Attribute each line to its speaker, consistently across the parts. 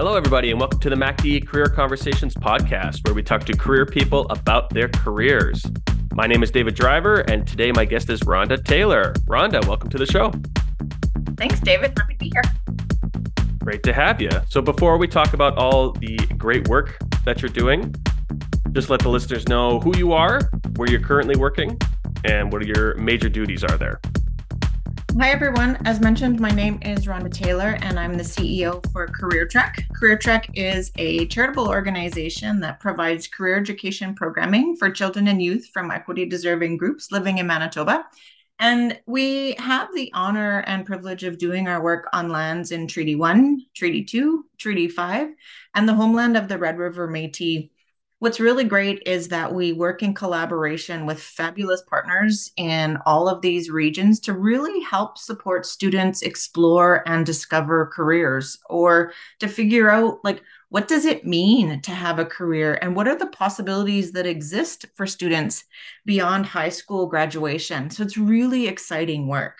Speaker 1: Hello, everybody, and welcome to the MACD Career Conversations podcast, where we talk to career people about their careers. My name is David Driver, and today my guest is Rhonda Taylor. Rhonda, welcome to the show.
Speaker 2: Thanks, David. Happy to be here.
Speaker 1: Great to have you. So, before we talk about all the great work that you're doing, just let the listeners know who you are, where you're currently working, and what your major duties are there.
Speaker 2: Hi, everyone. As mentioned, my name is Rhonda Taylor, and I'm the CEO for Career Trek. Career Trek is a charitable organization that provides career education programming for children and youth from equity deserving groups living in Manitoba. And we have the honor and privilege of doing our work on lands in Treaty 1, Treaty 2, Treaty 5, and the homeland of the Red River Metis What's really great is that we work in collaboration with fabulous partners in all of these regions to really help support students explore and discover careers or to figure out like what does it mean to have a career and what are the possibilities that exist for students beyond high school graduation. So it's really exciting work.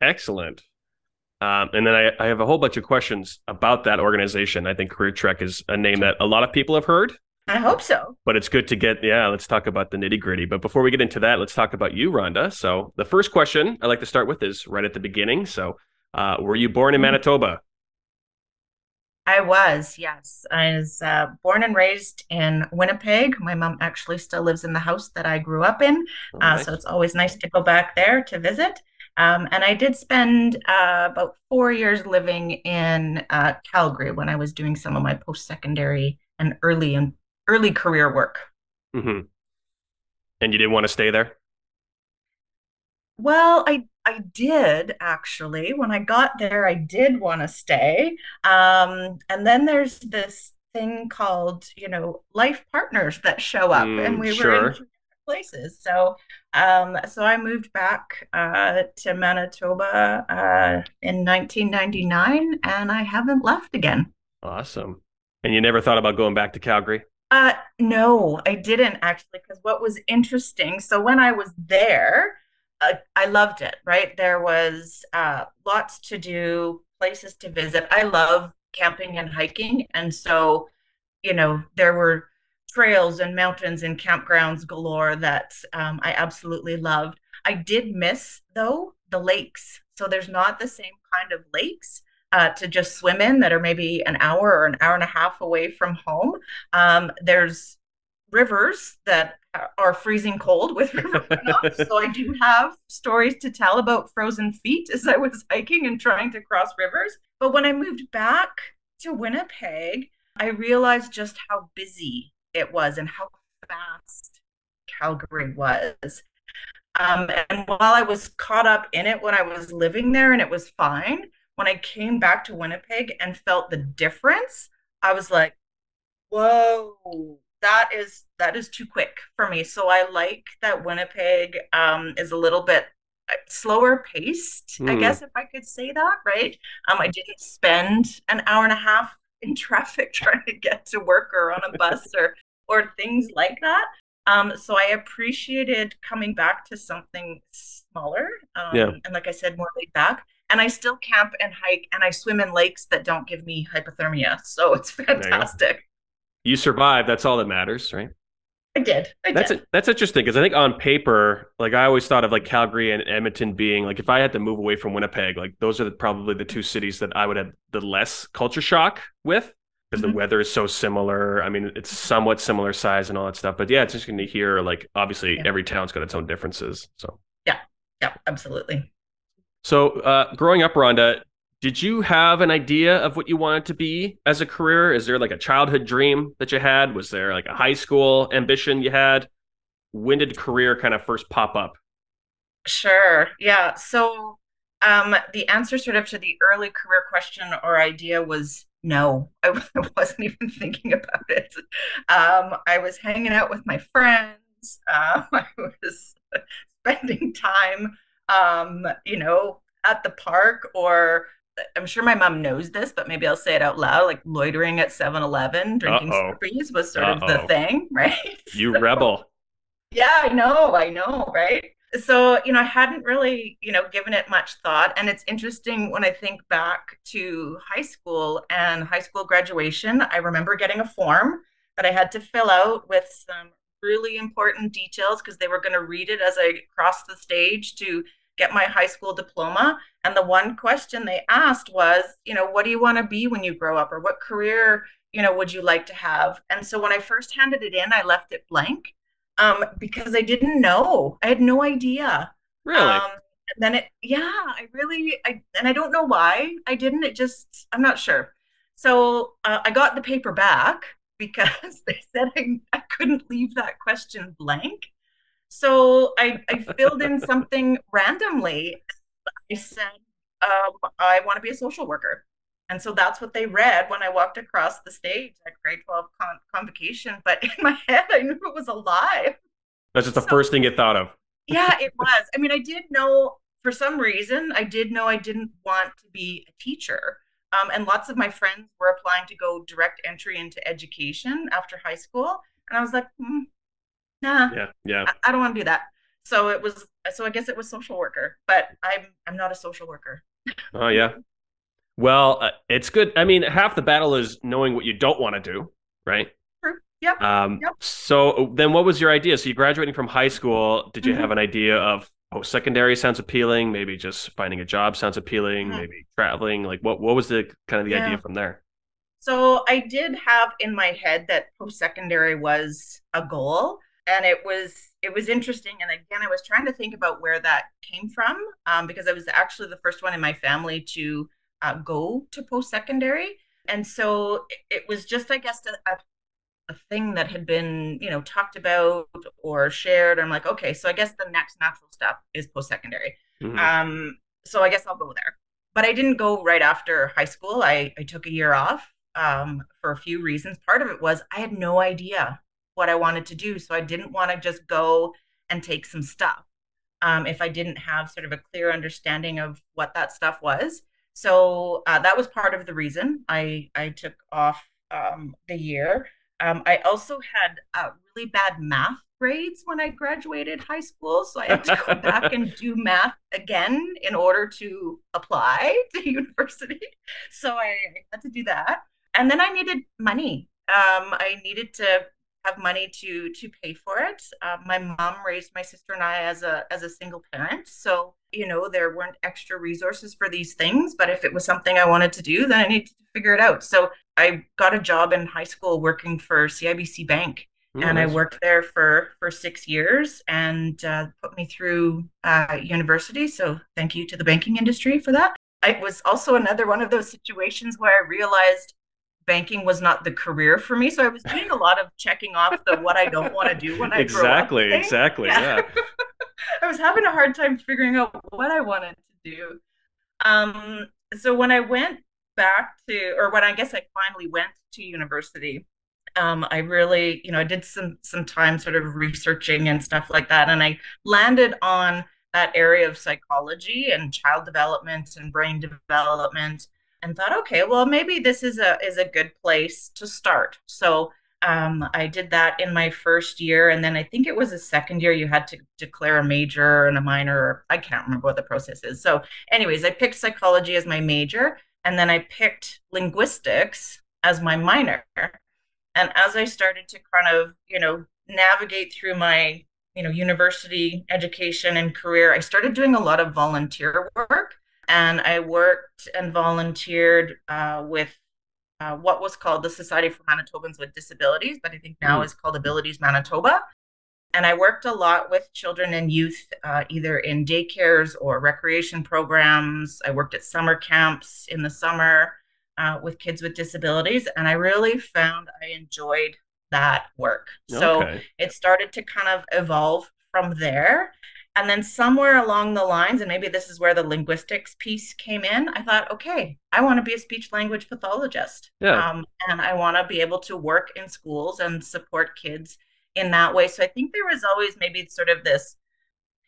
Speaker 1: Excellent. Um, and then I, I, have a whole bunch of questions about that organization. I think Career Trek is a name that a lot of people have heard.
Speaker 2: I hope so.
Speaker 1: But it's good to get, yeah, let's talk about the nitty gritty. But before we get into that, let's talk about you, Rhonda. So the first question I like to start with is right at the beginning. So, uh, were you born in mm-hmm. Manitoba?
Speaker 2: I was, yes. I was uh, born and raised in Winnipeg. My mom actually still lives in the house that I grew up in. Oh, uh. So it's always nice to go back there to visit. Um, and I did spend uh, about four years living in uh, Calgary when I was doing some of my post secondary and early and early career work.
Speaker 1: Mm-hmm. And you didn't want to stay there?
Speaker 2: Well, I I did actually. When I got there, I did want to stay. Um, and then there's this thing called, you know, life partners that show up, mm, and we sure. were in places. So um, so I moved back uh, to Manitoba uh, in 1999, and I haven't left again.
Speaker 1: Awesome. And you never thought about going back to Calgary?
Speaker 2: Uh, no, I didn't actually, because what was interesting. So when I was there, uh, I loved it. Right, there was uh, lots to do, places to visit. I love camping and hiking, and so you know there were trails and mountains and campgrounds galore that um, I absolutely loved. I did miss though the lakes. So there's not the same kind of lakes uh, to just swim in that are maybe an hour or an hour and a half away from home. Um, there's rivers that are freezing cold with river runoff. so I do have stories to tell about frozen feet as I was hiking and trying to cross rivers. But when I moved back to Winnipeg, I realized just how busy it was and how fast Calgary was. Um, and while I was caught up in it when I was living there and it was fine, when I came back to Winnipeg and felt the difference, I was like, whoa, that is that is too quick for me. So I like that Winnipeg um, is a little bit uh, slower paced, mm. I hmm. guess if I could say that, right? Um, I didn't spend an hour and a half in traffic trying to get to work or on a bus or or things like that. Um, so I appreciated coming back to something smaller. Um, yeah. and like I said, more laid back. And I still camp and hike and I swim in lakes that don't give me hypothermia. So it's fantastic.
Speaker 1: You, you survived. That's all that matters, right?
Speaker 2: I did. I
Speaker 1: that's
Speaker 2: did.
Speaker 1: A, that's interesting because I think on paper, like I always thought of like Calgary and Edmonton being like if I had to move away from Winnipeg, like those are the, probably the two cities that I would have the less culture shock with because mm-hmm. the weather is so similar. I mean, it's somewhat similar size and all that stuff. But yeah, it's interesting to hear like obviously yeah. every town's got its own differences. So
Speaker 2: yeah, yeah, absolutely.
Speaker 1: So uh, growing up, Rhonda, did you have an idea of what you wanted to be as a career? Is there like a childhood dream that you had? Was there like a high school ambition you had? When did career kind of first pop up?
Speaker 2: Sure. Yeah. So um, the answer sort of to the early career question or idea was no. I, wasn't even thinking about it. Um, I was hanging out with my friends. Um, I was spending time, um, you know, at the park or I'm sure my mom knows this, but maybe I'll say it out loud. Like loitering at 7 Eleven, drinking Slurpees was sort Uh-oh. of the thing, right?
Speaker 1: You so, rebel.
Speaker 2: Yeah, I know. I know. Right. so you know i hadn't really you know given it much thought and it's interesting when i think back to high school and high school graduation i remember getting a form that i had to fill out with some really important details because they were going to read it as i crossed the stage to get my high school diploma and the one question they asked was you know what do you want to be when you grow up or what career you know would you like to have and so when i first handed it in i left it blank um, because I didn't know. I had no idea.
Speaker 1: Really? Um,
Speaker 2: then it, yeah, I really, I and I don't know why I didn't. It just, I'm not sure. So uh, I got the paper back because they said I, I couldn't leave that question blank. So I, I filled in something randomly. I said, um, I want to be a social worker. And so that's what they read when I walked across the stage at grade 12 con- convocation. But in my head, I knew it was a lie.
Speaker 1: That's just the so, first thing you thought of.
Speaker 2: yeah, it was. I mean, I did know for some reason, I did know I didn't want to be a teacher. Um, and lots of my friends were applying to go direct entry into education after high school. And I was like, mm, nah,
Speaker 1: yeah, yeah.
Speaker 2: I, I don't want to do that. So it was, so I guess it was social worker, but I'm, I'm not a social worker.
Speaker 1: Oh, yeah. Well, uh, it's good. I mean, half the battle is knowing what you don't want to do, right?
Speaker 2: Yep. Um,
Speaker 1: yep. So then what was your idea? So you graduating from high school, did you mm-hmm. have an idea of post secondary sounds appealing? Maybe just finding a job sounds appealing, mm-hmm. maybe traveling. Like what, what was the kind of the yeah. idea from there?
Speaker 2: So I did have in my head that post secondary was a goal and it was it was interesting and again i was trying to think about where that came from um, because i was actually the first one in my family to uh, go to post secondary. And so it, was just, I guess, a, a thing that had been, you know, talked about or shared. I'm like, okay, so I guess the next natural step is post secondary. Mm-hmm. Um, so I guess I'll go there. But I didn't go right after high school. I, I took a year off um, for a few reasons. Part of it was I had no idea what I wanted to do. So I didn't want to just go and take some stuff um, if I didn't have sort of a clear understanding of what that stuff was. So uh, that was part of the reason I I took off um, the year. Um, I also had uh, really bad math grades when I graduated high school, so I had to go back and do math again in order to apply to university. So I had to do that, and then I needed money. Um, I needed to have money to to pay for it. Uh, my mom raised my sister and I as a as a single parent, so you know there weren't extra resources for these things. But if it was something I wanted to do, then I needed to figure it out. So I got a job in high school working for CIBC Bank, Ooh, and nice. I worked there for for six years and uh, put me through uh, university. So thank you to the banking industry for that. It was also another one of those situations where I realized banking was not the career for me. So I was doing a lot of checking off the what I don't want to do when I
Speaker 1: exactly,
Speaker 2: grow
Speaker 1: up. Exactly, yeah. yeah.
Speaker 2: I was having a hard time figuring out what I wanted to do. Um, so when I went back to, or when I guess I finally went to university, um, I really, you know, I did some some time sort of researching and stuff like that, and I landed on that area of psychology and child development and brain development and thought, okay, well, maybe this is a is a good place to start. So um, I did that in my first year, and then I think it was a second year. You had to declare a major and a minor. I can't remember what the process is. So, anyways, I picked psychology as my major, and then I picked linguistics as my minor. And as I started to kind of, you know, navigate through my, you know, university education and career, I started doing a lot of volunteer work and I worked and volunteered uh, with uh, what was called the Society for Manitobans with Disabilities, but I think now mm. is called Abilities Manitoba. And I worked a lot with children and youth, uh, either in daycares or recreation programs. I worked at summer camps in the summer uh, with kids with disabilities, and I really found I enjoyed that work. So it started to kind of evolve from there. And then somewhere along the lines, and maybe this is where the linguistics piece came in, I thought, okay, I want to be a speech language pathologist.
Speaker 1: Yeah. Um,
Speaker 2: and I want to be able to work in schools and support kids in that way. So I think there was always maybe sort of this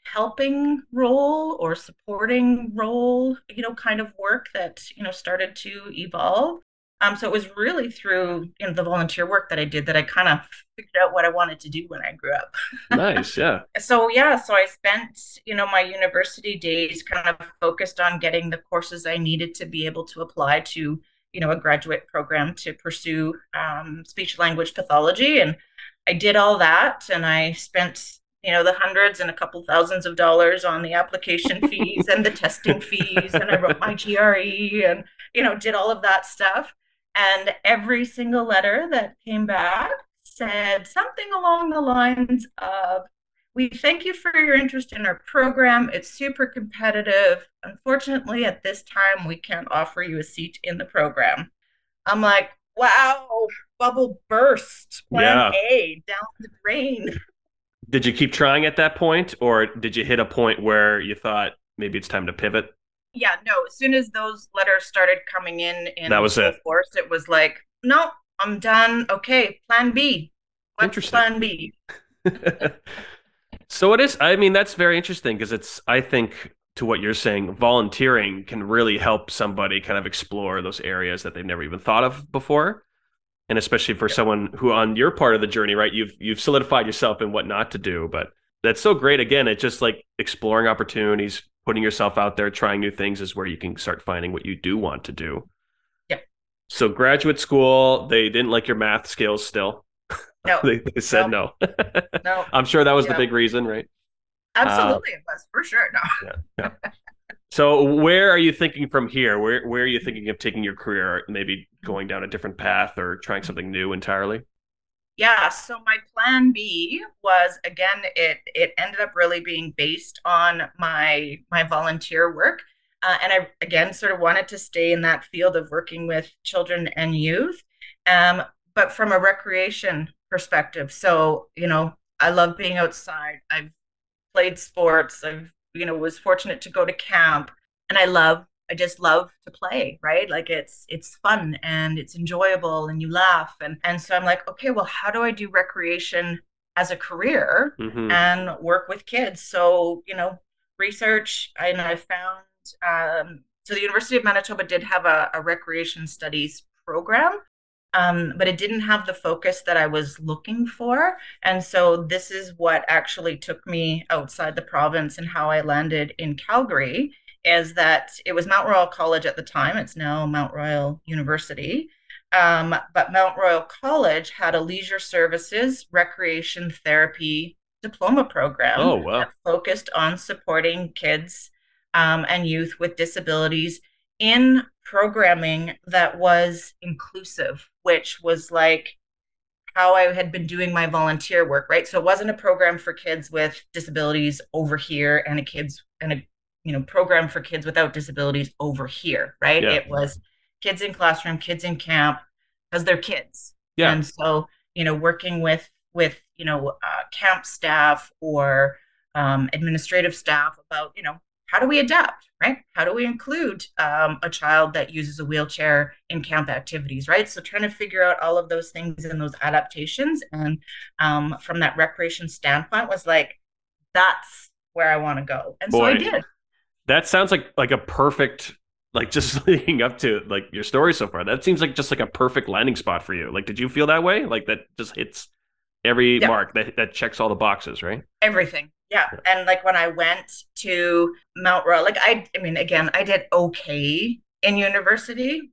Speaker 2: helping role or supporting role, you know, kind of work that, you know, started to evolve. Um, so it was really through you know the volunteer work that I did that I kind of figured out what I wanted to do when I grew up.
Speaker 1: nice, yeah.
Speaker 2: So yeah, so I spent you know my university days kind of focused on getting the courses I needed to be able to apply to you know a graduate program to pursue um, speech language pathology, and I did all that, and I spent you know the hundreds and a couple thousands of dollars on the application fees and the testing fees, and I wrote my GRE and you know did all of that stuff and every single letter that came back said something along the lines of, we thank you for your interest in our program. It's super competitive. Unfortunately, at this time, we can't offer you a seat in the program. I'm like, wow, bubble burst, plan yeah. A down the drain.
Speaker 1: Did you keep trying at that point, or did you hit a point where you thought maybe it's time to pivot?
Speaker 2: Yeah, no. As soon as those letters started coming in, in
Speaker 1: that was it.
Speaker 2: Force, it was like, no, I'm done. Okay, Plan B. What's
Speaker 1: interesting.
Speaker 2: Plan B.
Speaker 1: so it is. I mean, that's very interesting because it's. I think to what you're saying, volunteering can really help somebody kind of explore those areas that they've never even thought of before. And especially for someone who on your part of the journey, right? You've you've solidified yourself in what not to do, but that's so great. Again, it's just like exploring opportunities, putting yourself out there, trying new things is where you can start finding what you do want to do.
Speaker 2: Yeah.
Speaker 1: So graduate school, they didn't like your math skills still.
Speaker 2: No.
Speaker 1: they, they, said
Speaker 2: no.
Speaker 1: No. no. I'm sure that was yeah. the big reason, right?
Speaker 2: Absolutely, uh, it was for sure. No.
Speaker 1: yeah, yeah. So where are you thinking from here? Where where are you thinking of taking your career? Maybe going down a different path or trying something new entirely?
Speaker 2: Yeah so my plan b was again it it ended up really being based on my my volunteer work uh, and i again sort of wanted to stay in that field of working with children and youth um, but from a recreation perspective. So you know i love being outside. I've played sports. I've you know was fortunate to go to camp and i love I just love to play, right? Like it's it's fun and it's enjoyable and you laugh and and so I'm like, okay, well, how do I do recreation as a career mm-hmm. and work with kids? So, you know, research and I found um, so the University of Manitoba did have a, a recreation studies program um, but it didn't have the focus that I was looking for. And so this is what actually took me outside the province and how I landed in Calgary is that it was Mount Royal College at the time. It's now Mount Royal University. Um, but Mount Royal College had a leisure services, recreation therapy diploma program
Speaker 1: oh, wow.
Speaker 2: that focused on supporting kids um, and youth with disabilities in programming that was inclusive, which was like how I had been doing my volunteer work, right? So it wasn't a program for kids with disabilities over here and a kids and a you know program for kids without disabilities over here right? Yeah. it was kids in classroom kids in camp because they're kids.
Speaker 1: Yeah.
Speaker 2: And so you know working with with you know uh, camp staff or um, administrative staff about you know how do we adapt right? How do we include um, a child that uses a wheelchair in camp activities right? So trying to figure out all of those things and those adaptations and um, from that recreation standpoint was like that's where i want to go. And Boy, so i did
Speaker 1: that sounds like like a perfect like just leading up to like your story so far. That seems like just like a perfect landing spot for you. Like, did you feel that way? Like that just hits every yeah. mark that that checks all the boxes, right?
Speaker 2: Everything. Yeah. yeah. And like when I went to Mount Royal, like I I mean, again, I did okay in university.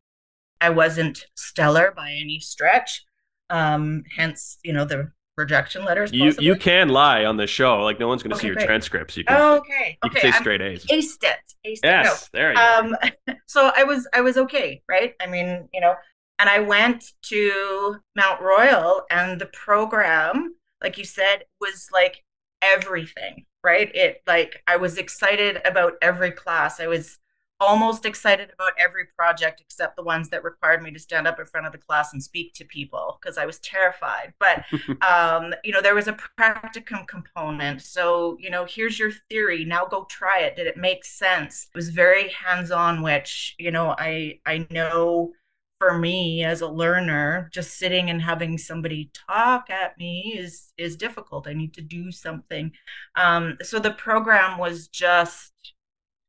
Speaker 2: I wasn't stellar by any stretch. Um, hence, you know, the rejection letters.
Speaker 1: You possibly? you can lie on the show. Like no one's going to okay, see your great. transcripts. You
Speaker 2: can. Oh, okay.
Speaker 1: You
Speaker 2: okay.
Speaker 1: can say straight A's.
Speaker 2: Aced it. Aced
Speaker 1: yes.
Speaker 2: It.
Speaker 1: No. There you
Speaker 2: um, go. so I was I was okay, right? I mean, you know, and I went to Mount Royal, and the program, like you said, was like everything, right? It like I was excited about every class. I was almost excited about every project except the ones that required me to stand up in front of the class and speak to people because I was terrified. But um, you know, there was a practicum component. So, you know, here's your theory. Now go try it. Did it make sense? It was very hands-on, which, you know, I I know for me as a learner, just sitting and having somebody talk at me is is difficult. I need to do something. Um, so the program was just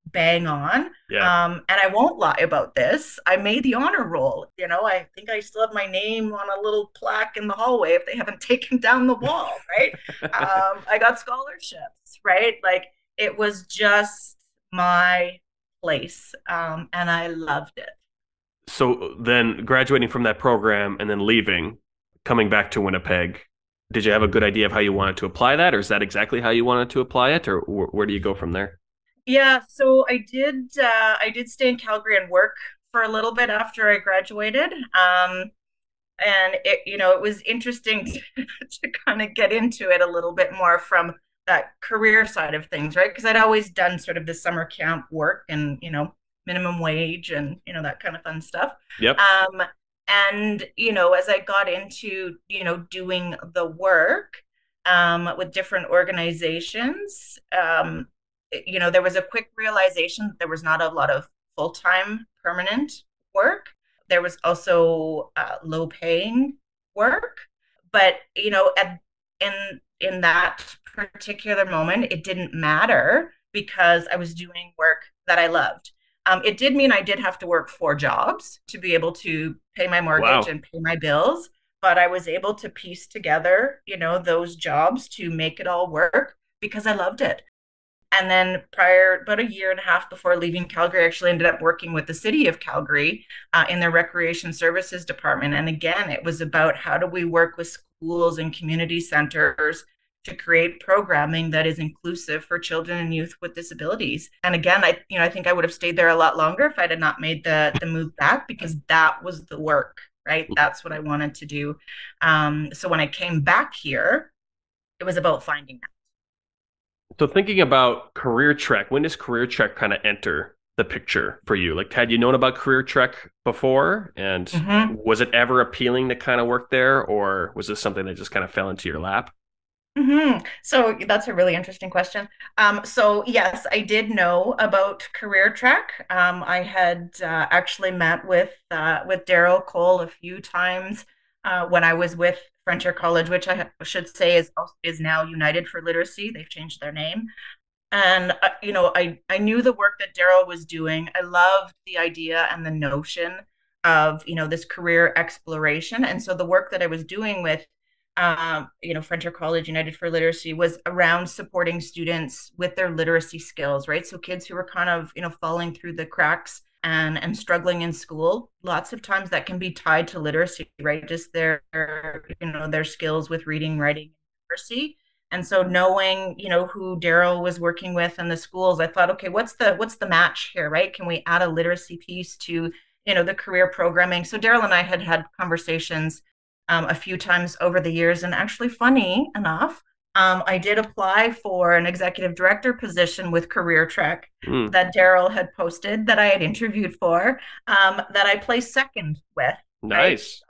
Speaker 2: bang on.
Speaker 1: Yeah.
Speaker 2: Um, and I won't lie about this. I made the honor roll. You know, I think I still have my name on a little plaque in the hallway if they haven't taken down the wall, right? um, I got scholarships, right? Like it was just my place. Um, and I loved it.
Speaker 1: So then graduating from that program and then leaving, coming back to Winnipeg, did you have a good idea of how you wanted to apply that, or is that exactly how you wanted to apply it, or wh- where do you go from there?
Speaker 2: Yeah, so I did. Uh, I did stay in Calgary and work for a little bit after I graduated, um, and it, you know, it was interesting to, to kind of get into it a little bit more from that career side of things, right? Because I'd always done sort of the summer camp work and you know minimum wage and you know that kind of fun stuff.
Speaker 1: Yep.
Speaker 2: Um, and you know as i got into you know doing the work um, with different organizations um, you know there was a quick realization that there was not a lot of full-time permanent work there was also uh, low paying work but you know at, in in that particular moment it didn't matter because i was doing work that i loved um, it did mean I did have to work four jobs to be able to pay my mortgage wow. and pay my bills, but I was able to piece together, you know, those jobs to make it all work because I loved it. And then prior, about a year and a half before leaving Calgary, I actually ended up working with the city of Calgary uh, in their recreation services department. And again, it was about how do we work with schools and community centers to create programming that is inclusive for children and youth with disabilities. And again, I you know, I think I would have stayed there a lot longer if I had not made the the move back because that was the work, right? That's what I wanted to do. Um, so when I came back here, it was about finding that.
Speaker 1: So thinking about Career Trek, when does Career Trek kind of enter the picture for you? Like, had you known about Career Trek before? And mm-hmm. was it ever appealing to kind of work there? Or was this something that just kind of fell into your lap?
Speaker 2: Mm-hmm. So that's a really interesting question. Um, so yes, I did know about Career Trek. Um, I had uh, actually met with uh, with Daryl Cole a few times uh, when I was with Frontier College, which I should say is is now United for Literacy. They've changed their name, and uh, you know, I I knew the work that Daryl was doing. I loved the idea and the notion of you know this career exploration, and so the work that I was doing with um, you know, Frontier College United for Literacy was around supporting students with their literacy skills, right? So kids who were kind of, you know, falling through the cracks and and struggling in school, lots of times that can be tied to literacy, right? Just their, you know, their skills with reading, writing, literacy. And so knowing, you know, who Daryl was working with and the schools, I thought, okay, what's the what's the match here, right? Can we add a literacy piece to, you know, the career programming? So Daryl and I had had conversations um, a few times over the years. And actually, funny enough, um, I did apply for an executive director position with Career Trek mm. that Daryl had posted that I had interviewed for, um, that I placed second with.
Speaker 1: Nice.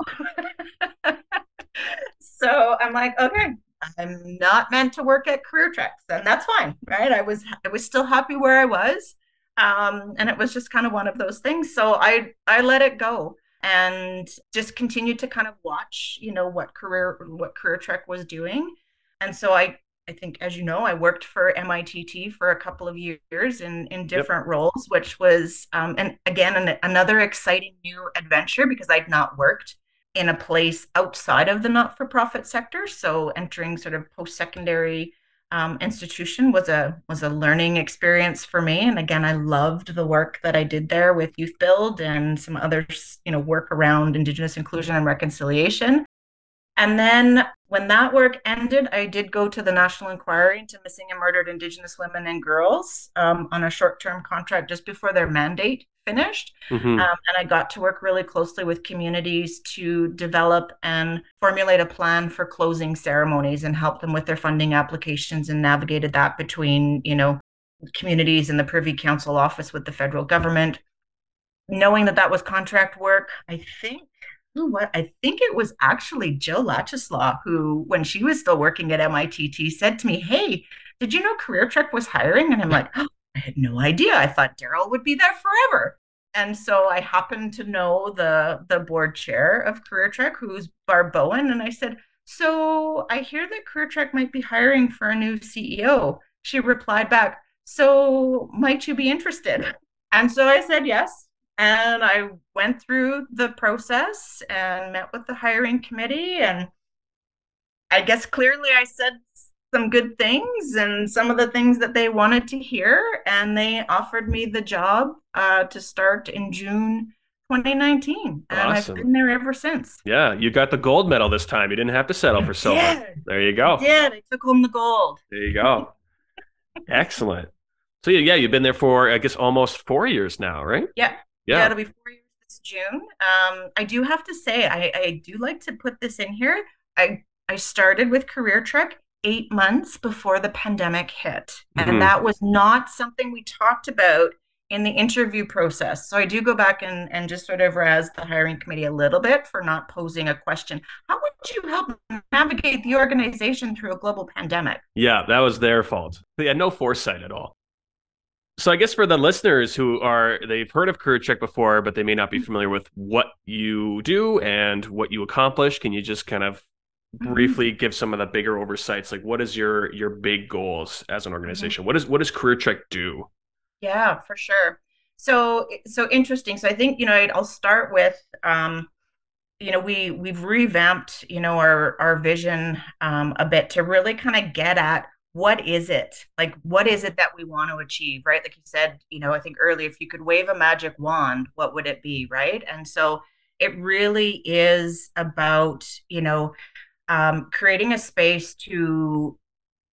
Speaker 2: Right? so I'm like, okay, I'm not meant to work at Career Trek, and that's fine, right? I was I was still happy where I was, um, and it was just kind of one of those things. So I I let it go and just continued to kind of watch, you know, what career what Career Trek was doing. And so I I think as you know, I worked for MITT for a couple of years in in different yep. roles, which was um, and again an, another exciting new adventure because I'd not worked in a place outside of the not-for-profit sector. So entering sort of post-secondary um, institution was a was a learning experience for me and again i loved the work that i did there with youth build and some other you know work around indigenous inclusion and reconciliation and then when that work ended i did go to the national inquiry into missing and murdered indigenous women and girls um, on a short-term contract just before their mandate finished. Mm-hmm. Um, and I got to work really closely with communities to develop and formulate a plan for closing ceremonies and help them with their funding applications and navigated that between, you know, communities and the Privy Council office with the federal government. Knowing that that was contract work, I think know what? I think it was actually Jill Lachislaw who, when she was still working at MITT, said to me, Hey, did you know Career Trek was hiring? And I'm like, oh, I had no idea. I thought Daryl would be there forever and so I happened to know the the board chair of Career Trek, who's Barb Bowen, and I said, "So I hear that Career Trek might be hiring for a new CEO." She replied back, So might you be interested? And so I said yes. And I went through the process and met with the hiring committee. And I guess clearly I said some good things and some of the things that they wanted to hear. And they offered me the job uh, to start in June 2019. And awesome. I've been there ever since.
Speaker 1: Yeah, you got the gold medal this time. You didn't have to settle for silver. Did. There you go.
Speaker 2: I did. I took home the gold.
Speaker 1: There you go. Excellent. So yeah, you've been there for I guess almost four years now, right?
Speaker 2: Yeah. Yeah, yeah it'll be four years this June. Um, I do have to say, I, I do like to put this in here. I I started with Career Trek eight months before the pandemic hit. And mm-hmm. that was not something we talked about in the interview process. So I do go back and, and just sort of razz the hiring committee a little bit for not posing a question. How would you help navigate the organization through a global pandemic?
Speaker 1: Yeah, that was their fault. They had no foresight at all. So I guess for the listeners who are they've heard of Career Trek before, but they may not be mm-hmm. familiar with what you do and what you accomplish, can you just kind of mm-hmm. briefly give some of the bigger oversights? Like what is your your big goals as an mm-hmm. organization? What is what does Career Trek do?
Speaker 2: Yeah, for sure. So so interesting. So I think you know I'll start with um, you know we we've revamped you know our our vision um, a bit to really kind of get at what is it like what is it that we want to achieve right like you said you know i think earlier if you could wave a magic wand what would it be right and so it really is about you know um, creating a space to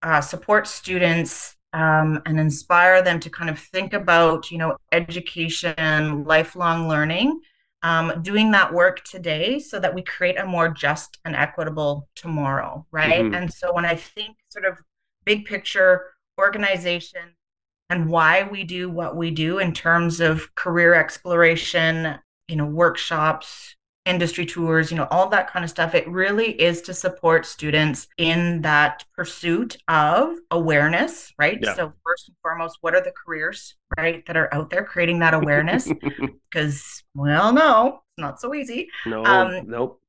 Speaker 2: uh, support students um, and inspire them to kind of think about, you know, education, lifelong learning, um, doing that work today so that we create a more just and equitable tomorrow, right? Mm-hmm. And so when I think sort of big picture organization and why we do what we do in terms of career exploration, you know, workshops, industry tours, you know, all that kind of stuff. It really is to support students in that pursuit of awareness, right? Yeah. So, first and foremost, what are the careers, right, that are out there creating that awareness? Because, well, no, it's not so easy.
Speaker 1: No, um, nope.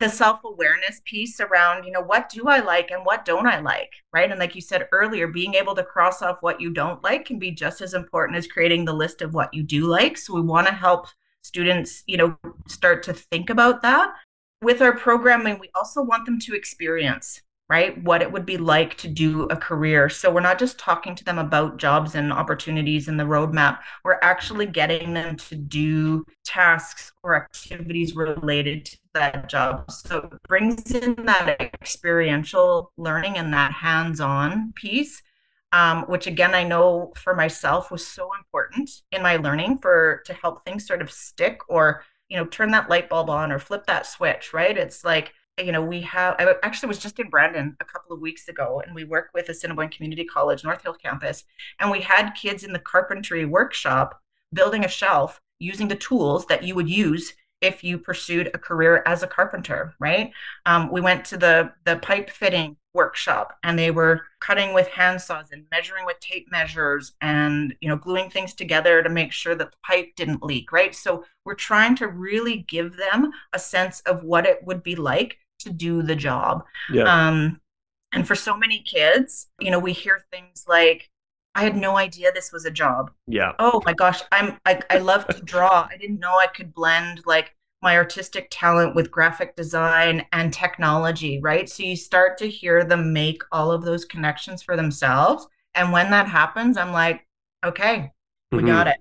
Speaker 2: The self awareness piece around, you know, what do I like and what don't I like, right? And like you said earlier, being able to cross off what you don't like can be just as important as creating the list of what you do like. So, we want to help students, you know, start to think about that. With our programming, we also want them to experience, right, what it would be like to do a career. So we're not just talking to them about jobs and opportunities in the roadmap. We're actually getting them to do tasks or activities related to that job. So it brings in that experiential learning and that hands on piece um, which again I know for myself was so important in my learning for to help things sort of stick or you know turn that light bulb on or flip that switch. Right? It's like you know we have. I actually was just in Brandon a couple of weeks ago, and we work with Assiniboine Community College North Hill campus, and we had kids in the carpentry workshop building a shelf using the tools that you would use if you pursued a career as a carpenter, right? Um, we went to the the pipe fitting workshop and they were cutting with handsaws and measuring with tape measures and you know gluing things together to make sure that the pipe didn't leak right so we're trying to really give them a sense of what it would be like to do the job yeah. um and for so many kids you know we hear things like I had no idea this was a job.
Speaker 1: Yeah.
Speaker 2: Oh my gosh, I'm I, I love to draw. I didn't know I could blend like my artistic talent with graphic design and technology, right? So you start to hear them make all of those connections for themselves. And when that happens, I'm like, okay, we mm-hmm. got it.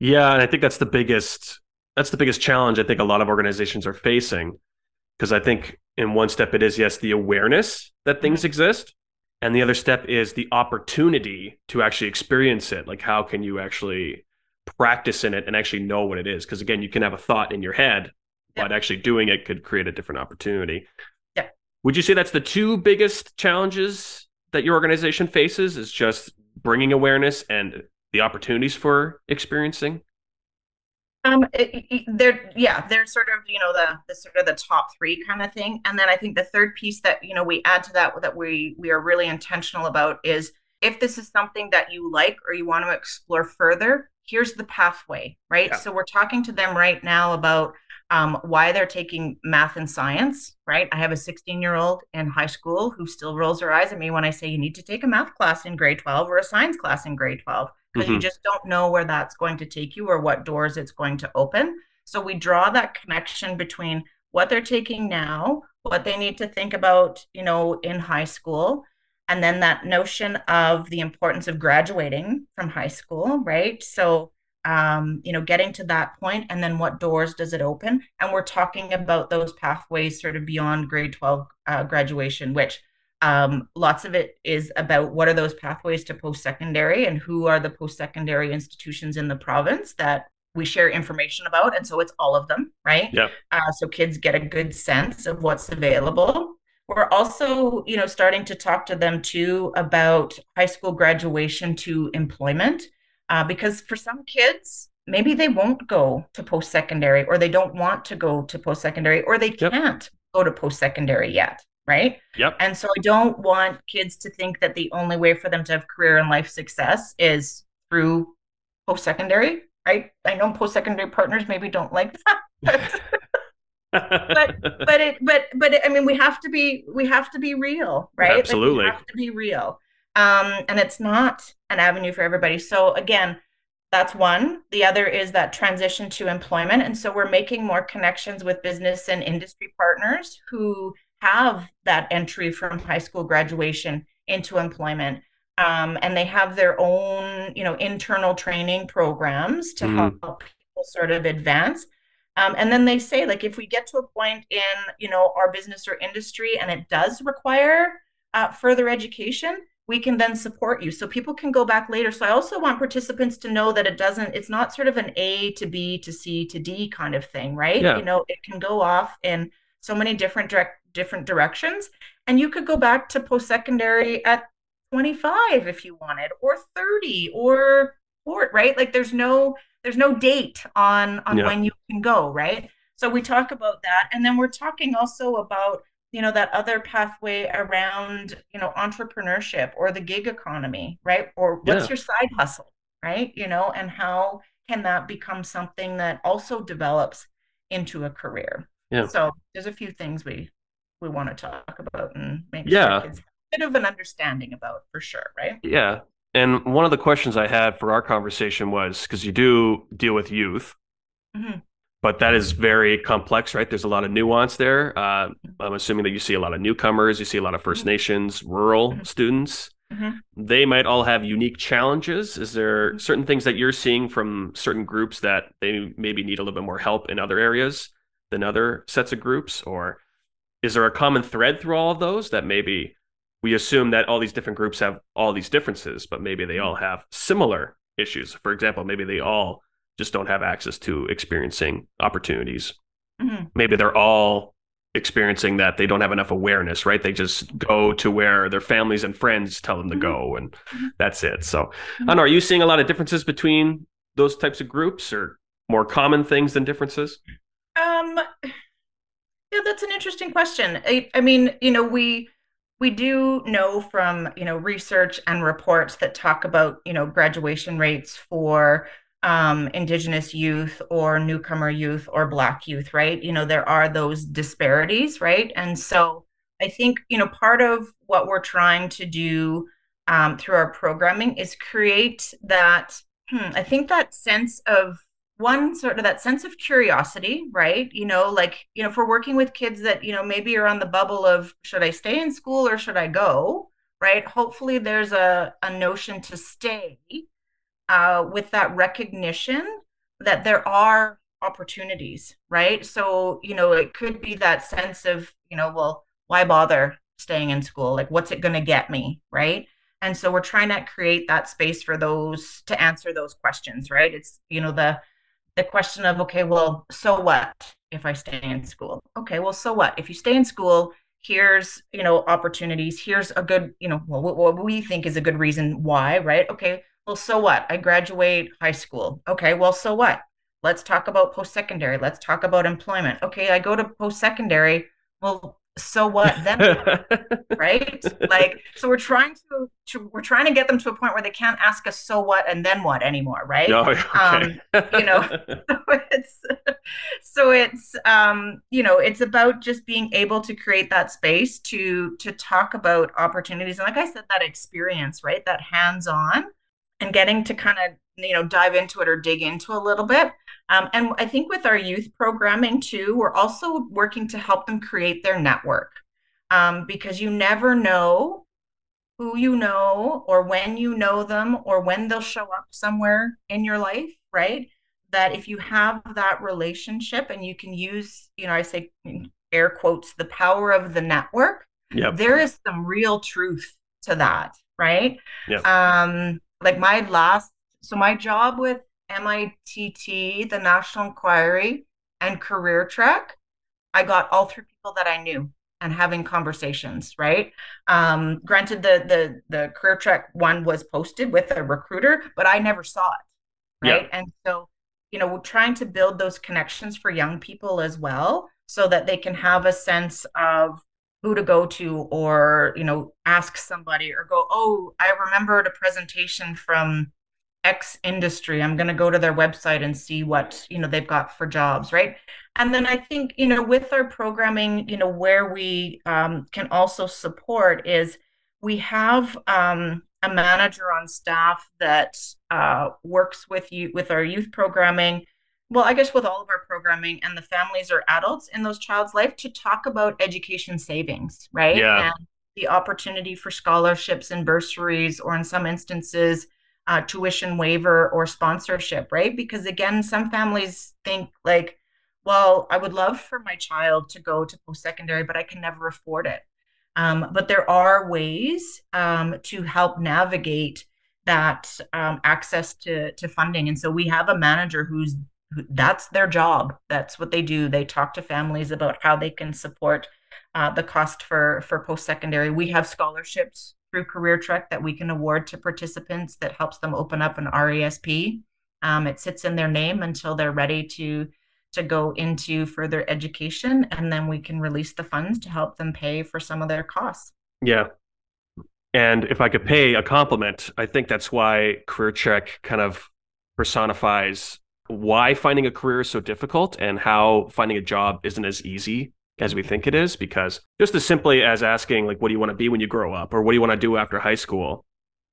Speaker 1: Yeah, and I think that's the biggest that's the biggest challenge I think a lot of organizations are facing because I think in one step it is yes the awareness that things mm-hmm. exist and the other step is the opportunity to actually experience it like how can you actually practice in it and actually know what it is. Because again, you can have a thought in your head, but actually doing it could create a different opportunity.
Speaker 2: Yeah.
Speaker 1: Would you say that's the two biggest challenges that your organization faces? Is just bringing awareness and the opportunities for experiencing?
Speaker 2: Um, it, it, they're yeah, they're sort of you know the the sort of the top three kind of thing, and then I think the third piece that you know we add to that that we we are really intentional about is if this is something that you like or you want to explore further, here's the pathway, right? Yeah. So we're talking to them right now about um, why they're taking math and science, right? I have a 16 year old in high school who still rolls her eyes at me when I say you need to take a math class in grade 12 or a science class in grade 12 because mm-hmm. you just don't know where that's going to take you or what doors it's going to open. So we draw that connection between what they're taking now, what they need to think about, you know, in high school, and then that notion of the importance of graduating from high school, right? So um, you know, getting to that point, and then what doors does it open? And we're talking about those pathways sort of beyond grade 12 uh, graduation, which um, lots of it is about what are those pathways to post secondary and who are the post secondary institutions in the province that we share information about. And so it's all of them, right?
Speaker 1: Yeah.
Speaker 2: Uh, so kids get a good sense of what's available. We're also, you know, starting to talk to them too about high school graduation to employment uh, because for some kids, maybe they won't go to post secondary or they don't want to go to post secondary or they yep. can't go to post secondary yet. Right.
Speaker 1: Yep.
Speaker 2: And so I don't want kids to think that the only way for them to have career and life success is through post secondary. Right. I know post secondary partners maybe don't like that. but but it but but it, I mean we have to be we have to be real, right?
Speaker 1: Absolutely.
Speaker 2: Like, we have to be real. Um, and it's not an avenue for everybody. So again, that's one. The other is that transition to employment. And so we're making more connections with business and industry partners who have that entry from high school graduation into employment. Um, and they have their own, you know, internal training programs to mm. help people sort of advance. Um, and then they say, like, if we get to a point in, you know, our business or industry and it does require uh, further education, we can then support you so people can go back later so i also want participants to know that it doesn't it's not sort of an a to b to c to d kind of thing right
Speaker 1: yeah.
Speaker 2: you know it can go off in so many different direct different directions and you could go back to post-secondary at 25 if you wanted or 30 or or right? Like there's no there's no date on on yeah. when you can go right? So we talk about that and then we're talking also about you know that other pathway around you know entrepreneurship or the gig economy right? Or what's yeah. your side hustle right? You know and how can that become something that also develops into a career?
Speaker 1: Yeah.
Speaker 2: So there's a few things we we want to talk about and make
Speaker 1: yeah.
Speaker 2: sure kids a bit of an understanding about for sure right
Speaker 1: yeah and one of the questions i had for our conversation was because you do deal with youth mm-hmm but that is very complex, right? There's a lot of nuance there. Uh, I'm assuming that you see a lot of newcomers, you see a lot of 1st mm-hmm. Nations, rural mm-hmm. students. Mm-hmm. They might all have unique challenges. Is there mm-hmm. certain things that you're seeing from certain groups that they maybe need a little bit more help in other areas than other sets of groups? Or is there a common thread through all of those that maybe we assume that all these different groups have all these differences, but maybe they all mm-hmm. have similar issues? For example, maybe they all just don't have access to experiencing opportunities. Mm-hmm. Maybe they're all experiencing that they don't have enough awareness, right? They just go to where their families and friends tell them to mm-hmm. go, and mm-hmm. that's it. So. I don't know. Are you seeing a lot of differences between those types of groups, or more common things than differences?
Speaker 2: Um, yeah, that's an interesting question. I, I mean, you know, we we do know from you know research and reports that talk about you know graduation rates for um, indigenous youth or newcomer youth or black youth right you know there are those disparities right and so i think you know part of what we're trying to do um, through our programming is create that hmm, i think that sense of one sort of that sense of curiosity right you know like you know for working with kids that you know maybe are on the bubble of should i stay in school or should i go right hopefully there's a, a notion to stay uh, with that recognition that there are opportunities, right? So, you know, it could be that sense of, you know, well, why bother staying in school? Like, what's it going to get me, right? And so we're trying to create that space for those to answer those questions, right? It's, you know, the, the question of, okay, well, so what if I stay in school? Okay, well, so what? If you stay in school, here's, you know, opportunities. Here's a good, you know, what, what we think is a good reason why, right? Okay, well, so what? I graduate high school. Okay, well, so what? Let's talk about post secondary. Let's talk about employment. Okay, I go to post secondary. Well, so what then right? Like so we're trying to, to, we're trying to get them to a point where they can't ask us so what and then what anymore right?
Speaker 1: No, okay. um,
Speaker 2: you know so it's so it's um you know it's about just being able to create that space to to talk about opportunities. And like i said that experience right that hands on and getting to kind of you know dive into it or dig into a little bit um, and i think with our youth programming too we're also working to help them create their network um, because you never know who you know or when you know them or when they'll show up somewhere in your life right that if you have that relationship and you can use you know i say air quotes the power of the network
Speaker 1: yep.
Speaker 2: there is some real truth to that right
Speaker 1: yep.
Speaker 2: um like my last so my job with MITT, the National Inquiry, and Career Trek, I got all through people that I knew and having conversations, right? Um, granted, the the the Career Trek one was posted with a recruiter, but I never saw it, right? Yeah. And so, you know, we're trying to build those connections for young people as well, so that they can have a sense of who to go to or you know ask somebody or go oh i remembered a presentation from x industry i'm going to go to their website and see what you know they've got for jobs right and then i think you know with our programming you know where we um, can also support is we have um, a manager on staff that uh, works with you with our youth programming well, I guess with all of our programming and the families or adults in those child's life to talk about education savings, right?
Speaker 1: Yeah.
Speaker 2: And the opportunity for scholarships and bursaries, or in some instances, uh, tuition waiver or sponsorship, right? Because again, some families think like, well, I would love for my child to go to post secondary, but I can never afford it. Um, but there are ways um, to help navigate that um, access to, to funding. And so we have a manager who's that's their job. That's what they do. They talk to families about how they can support uh, the cost for for post secondary. We have scholarships through Career Trek that we can award to participants that helps them open up an RESP. Um, it sits in their name until they're ready to to go into further education, and then we can release the funds to help them pay for some of their costs.
Speaker 1: Yeah. And if I could pay a compliment, I think that's why Career Trek kind of personifies why finding a career is so difficult and how finding a job isn't as easy as we think it is because just as simply as asking like what do you want to be when you grow up or what do you want to do after high school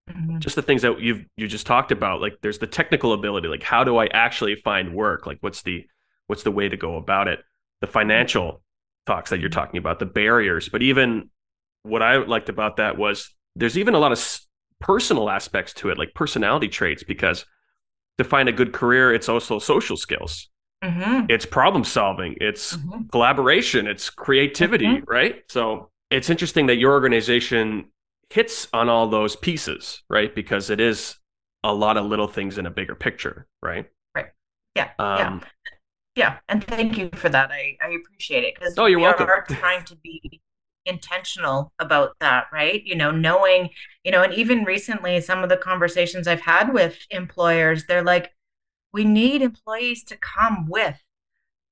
Speaker 1: mm-hmm. just the things that you've you just talked about like there's the technical ability like how do i actually find work like what's the what's the way to go about it the financial talks that you're mm-hmm. talking about the barriers but even what i liked about that was there's even a lot of personal aspects to it like personality traits because to find a good career, it's also social skills. Mm-hmm. It's problem solving, it's mm-hmm. collaboration, it's creativity, mm-hmm. right? So it's interesting that your organization hits on all those pieces, right? Because it is a lot of little things in a bigger picture, right?
Speaker 2: Right. Yeah. Um, yeah. Yeah. And thank you for that. I, I appreciate it because
Speaker 1: oh, you're
Speaker 2: we
Speaker 1: welcome.
Speaker 2: are trying to be intentional about that, right? You know, knowing, you know, and even recently, some of the conversations I've had with employers, they're like, we need employees to come with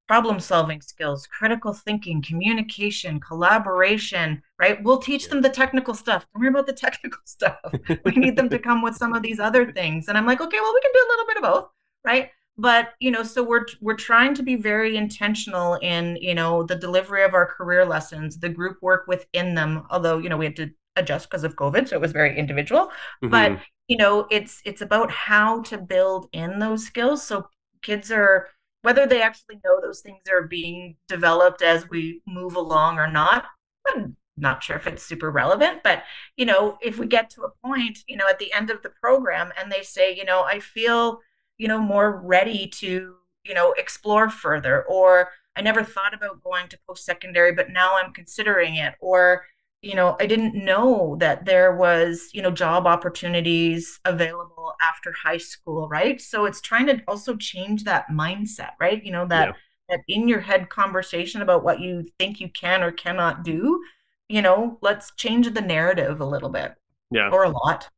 Speaker 2: problem solving skills, critical thinking, communication, collaboration, right? We'll teach them the technical stuff. Don't worry about the technical stuff. we need them to come with some of these other things. And I'm like, okay, well, we can do a little bit of both, right? but you know so we're we're trying to be very intentional in you know the delivery of our career lessons the group work within them although you know we had to adjust because of covid so it was very individual mm-hmm. but you know it's it's about how to build in those skills. So kids are whether they actually know those things are being developed as we move along or not i'm not sure if it's super relevant but you know if we get to a point you know at the end of the program and they say you know i feel you know more ready to you know explore further or i never thought about going to post secondary but now i'm considering it or you know i didn't know that there was you know job opportunities available after high school right? So it's trying to also change that mindset right? You know that yeah. that in your head conversation about what you think you can or cannot do you know let's change the narrative a little bit
Speaker 1: yeah.
Speaker 2: or a lot.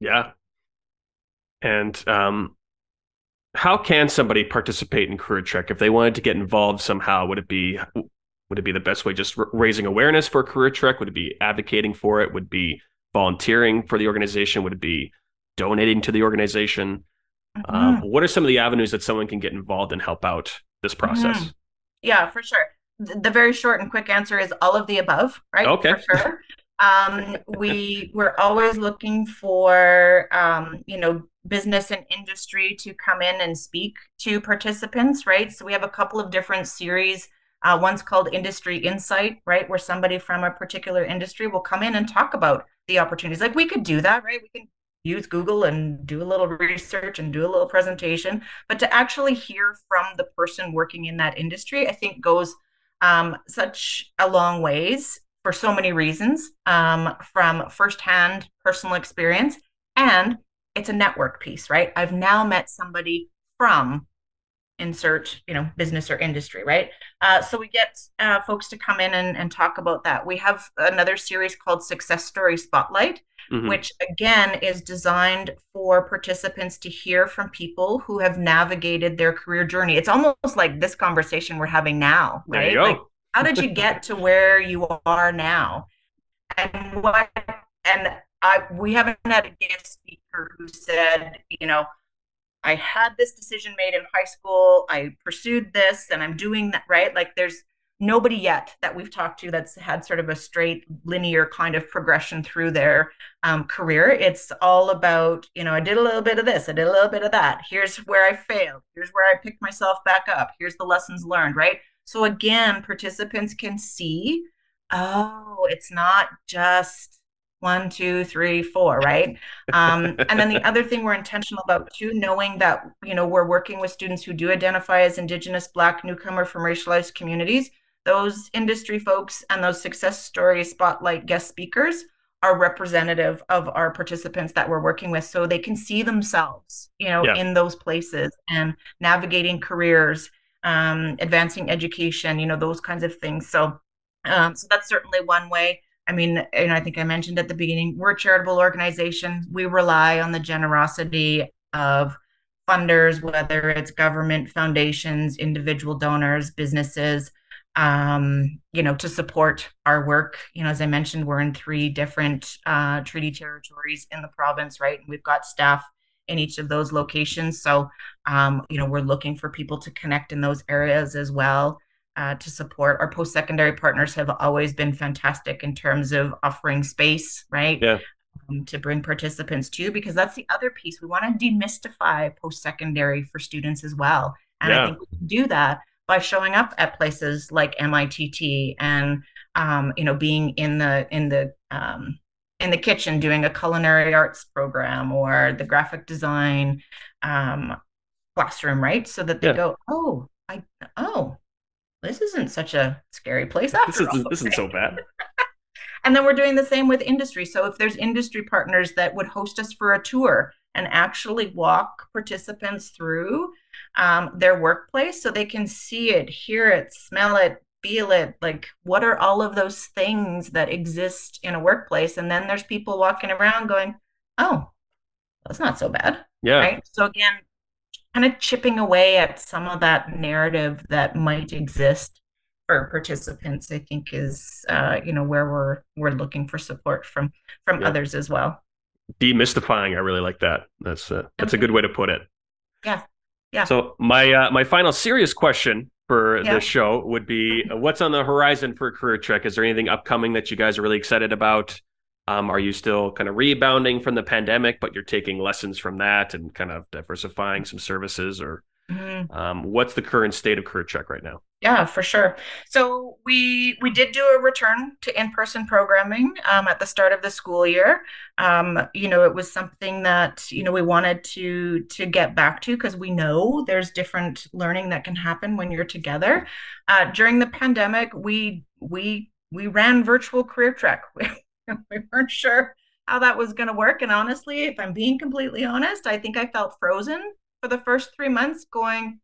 Speaker 1: Yeah. And um how can somebody participate in career trek if they wanted to get involved somehow would it be Would it be the best way just r- raising awareness for Career Trek? Would it be advocating for it? Would it be volunteering for the organization? Would it be donating to the organization? Mm-hmm. Um, what are some of the avenues that someone can get involved and help out this process? Mm-hmm.
Speaker 2: Yeah, for sure. The very short and quick answer is all of the above, right?
Speaker 1: Okay.
Speaker 2: For sure. um, we we're always looking for um, you know business and industry to come in and speak to participants, right? So we have a couple of different series. Uh, one's called Industry Insight, right, where somebody from a particular industry will come in and talk about the opportunities. Like we could do that, right? We can use Google and do a little research and do a little presentation, but to actually hear from the person working in that industry, I think goes um, such a long ways for so many reasons um, from firsthand personal experience and it's a network piece, right? I've now met somebody from insert, you know, business or industry, right? Uh, so we get uh, folks to come in and, and talk about that. We have another series called Success Story Spotlight, mm-hmm. which again is designed for participants to hear from people who have navigated their career journey. It's almost like this conversation we're having now, right? Like, how did you get to where you are now? And what and I we haven't had a guest speaker who said, you know, I had this decision made in high school, I pursued this, and I'm doing that right. Like there's nobody yet that we've talked to that's had sort of a straight linear kind of progression through their um, career. It's all about, you know, I did a little bit of this, I did a little bit of that. Here's where I failed. Here's where I picked myself back up. Here's the lessons learned, right? So again, participants can see, oh, it's not just one, two, three, four, right? Um, and then the other thing we're intentional about too, knowing that you know we're working with students who do identify as Indigenous, Black, newcomer from racialized communities. Those industry folks and those success story spotlight guest speakers are representative of our participants that we're working with, so they can see themselves, you know, yeah. in those places and navigating careers, um, advancing education, you know, those kinds of things. So, um, so that's certainly one way. I mean, and I think I mentioned at the beginning, we're a charitable organization. We rely on the generosity of funders, whether it's government, foundations, individual donors, businesses, um, you know, to support our work. You know, as I mentioned, we're in three different uh, treaty territories in the province, right? And we've got staff in each of those locations. So, um, you know, we're looking for people to connect in those areas as well uh, to support. Our post secondary partners have always been fantastic in terms of offering space, right?
Speaker 1: Yeah.
Speaker 2: Um, to bring participants to, because that's the other piece. We want to demystify post secondary for students as well. And yeah. I think we can do that by showing up at places like MITT and um, you know being in the in the um, in the kitchen doing a culinary arts program or the graphic design um, classroom, right? So that they yeah. go, oh, I oh, this isn't such a scary place after
Speaker 1: this isn't, all. This isn't so bad.
Speaker 2: and then we're doing the same with industry. So if there's industry partners that would host us for a tour and actually walk participants through um, their workplace so they can see it, hear it, smell it, feel it like what are all of those things that exist in a workplace and then there's people walking around going oh that's not so bad
Speaker 1: yeah
Speaker 2: right so again kind of chipping away at some of that narrative that might exist for participants i think is uh, you know where we're we're looking for support from from yeah. others as well.
Speaker 1: Demystifying i really like that. That's uh, that's a good way to put it.
Speaker 2: Yeah yeah.
Speaker 1: So my uh, my final serious question for yeah. this show would be uh, what's on the horizon for career trek? Is there anything upcoming that you guys are really excited about um, are you still kind of rebounding from the pandemic, but you're taking lessons from that and kind of diversifying some services, or mm-hmm. um, what's the current state of Career Trek right now?
Speaker 2: Yeah, for sure. So we we did do a return to in person programming um, at the start of the school year. Um, you know, it was something that you know we wanted to to get back to because we know there's different learning that can happen when you're together. Uh, during the pandemic, we we we ran virtual career trek. we weren't sure how that was going to work. And honestly, if I'm being completely honest, I think I felt frozen for the first three months, going,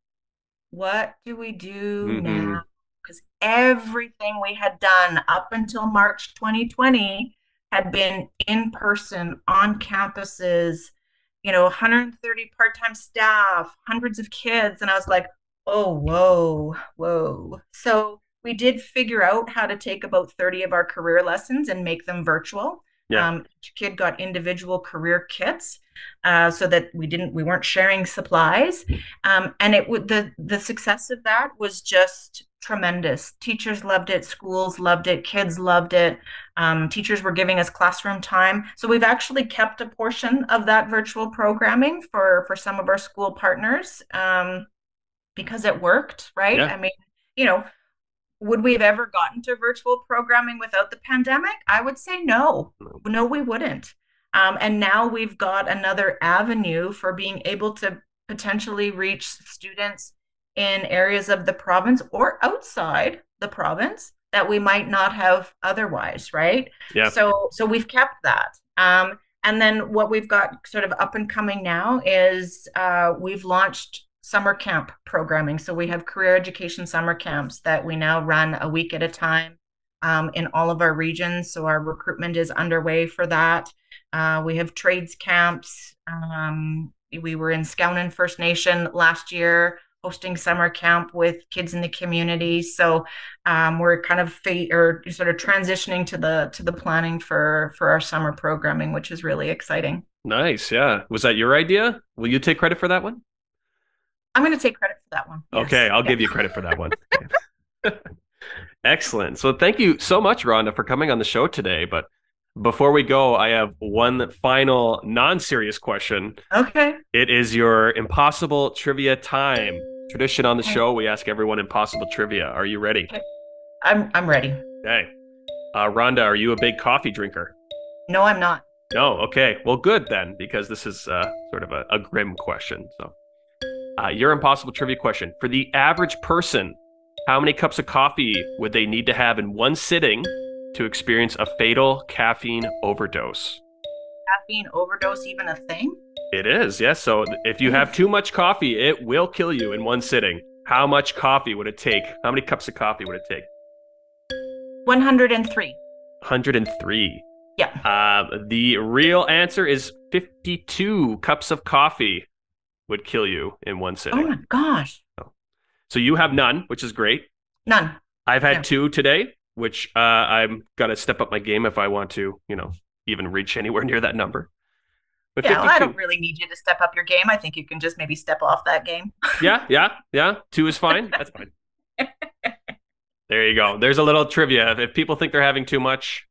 Speaker 2: what do we do mm-hmm. now? Because everything we had done up until March 2020 had been in person on campuses, you know, 130 part time staff, hundreds of kids. And I was like, oh, whoa, whoa. So we did figure out how to take about 30 of our career lessons and make them virtual. Yeah. Um, each kid got individual career kits uh, so that we didn't we weren't sharing supplies um, and it would the the success of that was just tremendous teachers loved it schools loved it kids loved it um, teachers were giving us classroom time so we've actually kept a portion of that virtual programming for for some of our school partners um, because it worked right yeah. i mean you know would we have ever gotten to virtual programming without the pandemic? I would say no. No, we wouldn't. Um, and now we've got another avenue for being able to potentially reach students in areas of the province or outside the province that we might not have otherwise, right? Yeah. So so we've kept that. Um, and then what we've got sort of up and coming now is uh, we've launched summer camp programming. So we have career education summer camps that we now run a week at a time um, in all of our regions. So our recruitment is underway for that. Uh, we have trades camps. Um, we were in Skownan First Nation last year hosting summer camp with kids in the community. So um, we're kind of fa- or sort of transitioning to the to the planning for for our summer programming, which is really exciting.
Speaker 1: Nice, yeah. Was that your idea? Will you take credit for that one?
Speaker 2: I'm going to take credit for that one.
Speaker 1: Yes. Okay, I'll yeah. give you credit for that one. Excellent. So thank you so much, Rhonda, for coming on the show today. But before we go, I have one final non-serious question.
Speaker 2: Okay.
Speaker 1: It is your impossible trivia time. Tradition on the okay. show, we ask everyone impossible trivia. Are you ready?
Speaker 2: Okay. I'm I'm ready.
Speaker 1: Okay. Uh, Rhonda, are you a big coffee drinker?
Speaker 2: No, I'm not.
Speaker 1: No. Okay. Well, good then, because this is uh, sort of a, a grim question. So uh, your impossible trivia question. For the average person, how many cups of coffee would they need to have in one sitting to experience a fatal caffeine overdose?
Speaker 2: Caffeine overdose even a thing?
Speaker 1: It is, yes. So if you have too much coffee, it will kill you in one sitting. How much coffee would it take? How many cups of coffee would it take?
Speaker 2: 103.
Speaker 1: 103.
Speaker 2: Yeah.
Speaker 1: Uh, the real answer is 52 cups of coffee would kill you in one sitting.
Speaker 2: Oh my gosh.
Speaker 1: So, so you have none, which is great.
Speaker 2: None.
Speaker 1: I've had two today, which uh, I'm gonna step up my game if I want to, you know, even reach anywhere near that number.
Speaker 2: But yeah, well, I don't really need you to step up your game. I think you can just maybe step off that game.
Speaker 1: yeah, yeah, yeah. Two is fine. That's fine. there you go. There's a little trivia. If people think they're having too much,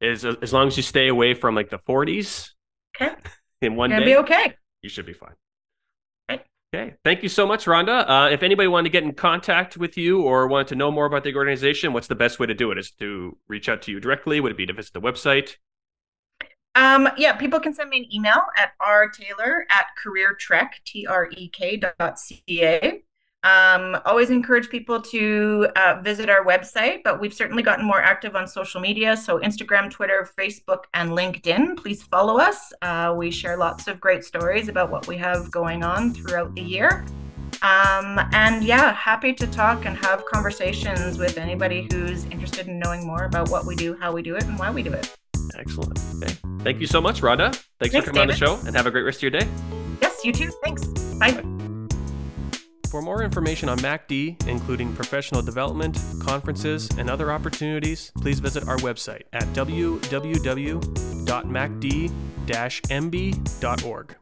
Speaker 1: is as long as you stay away from like the 40s.
Speaker 2: Okay.
Speaker 1: In one
Speaker 2: You're
Speaker 1: day,
Speaker 2: be okay.
Speaker 1: You should be fine. Okay. Thank you so much, Rhonda. Uh, if anybody wanted to get in contact with you or wanted to know more about the organization, what's the best way to do it? Is to reach out to you directly? Would it be to visit the website?
Speaker 2: Um, yeah, people can send me an email at rtaylor at careertrek, T-R-E-K dot C-A. Um, always encourage people to uh, visit our website, but we've certainly gotten more active on social media. So, Instagram, Twitter, Facebook, and LinkedIn. Please follow us. Uh, we share lots of great stories about what we have going on throughout the year. Um, and yeah, happy to talk and have conversations with anybody who's interested in knowing more about what we do, how we do it, and why we do it.
Speaker 1: Excellent. Okay. Thank you so much, Rhonda. Thanks, Thanks for coming David. on the show and have a great rest of your day.
Speaker 2: Yes, you too. Thanks. Bye. Bye.
Speaker 1: For more information on MACD, including professional development, conferences, and other opportunities, please visit our website at www.macd-mb.org.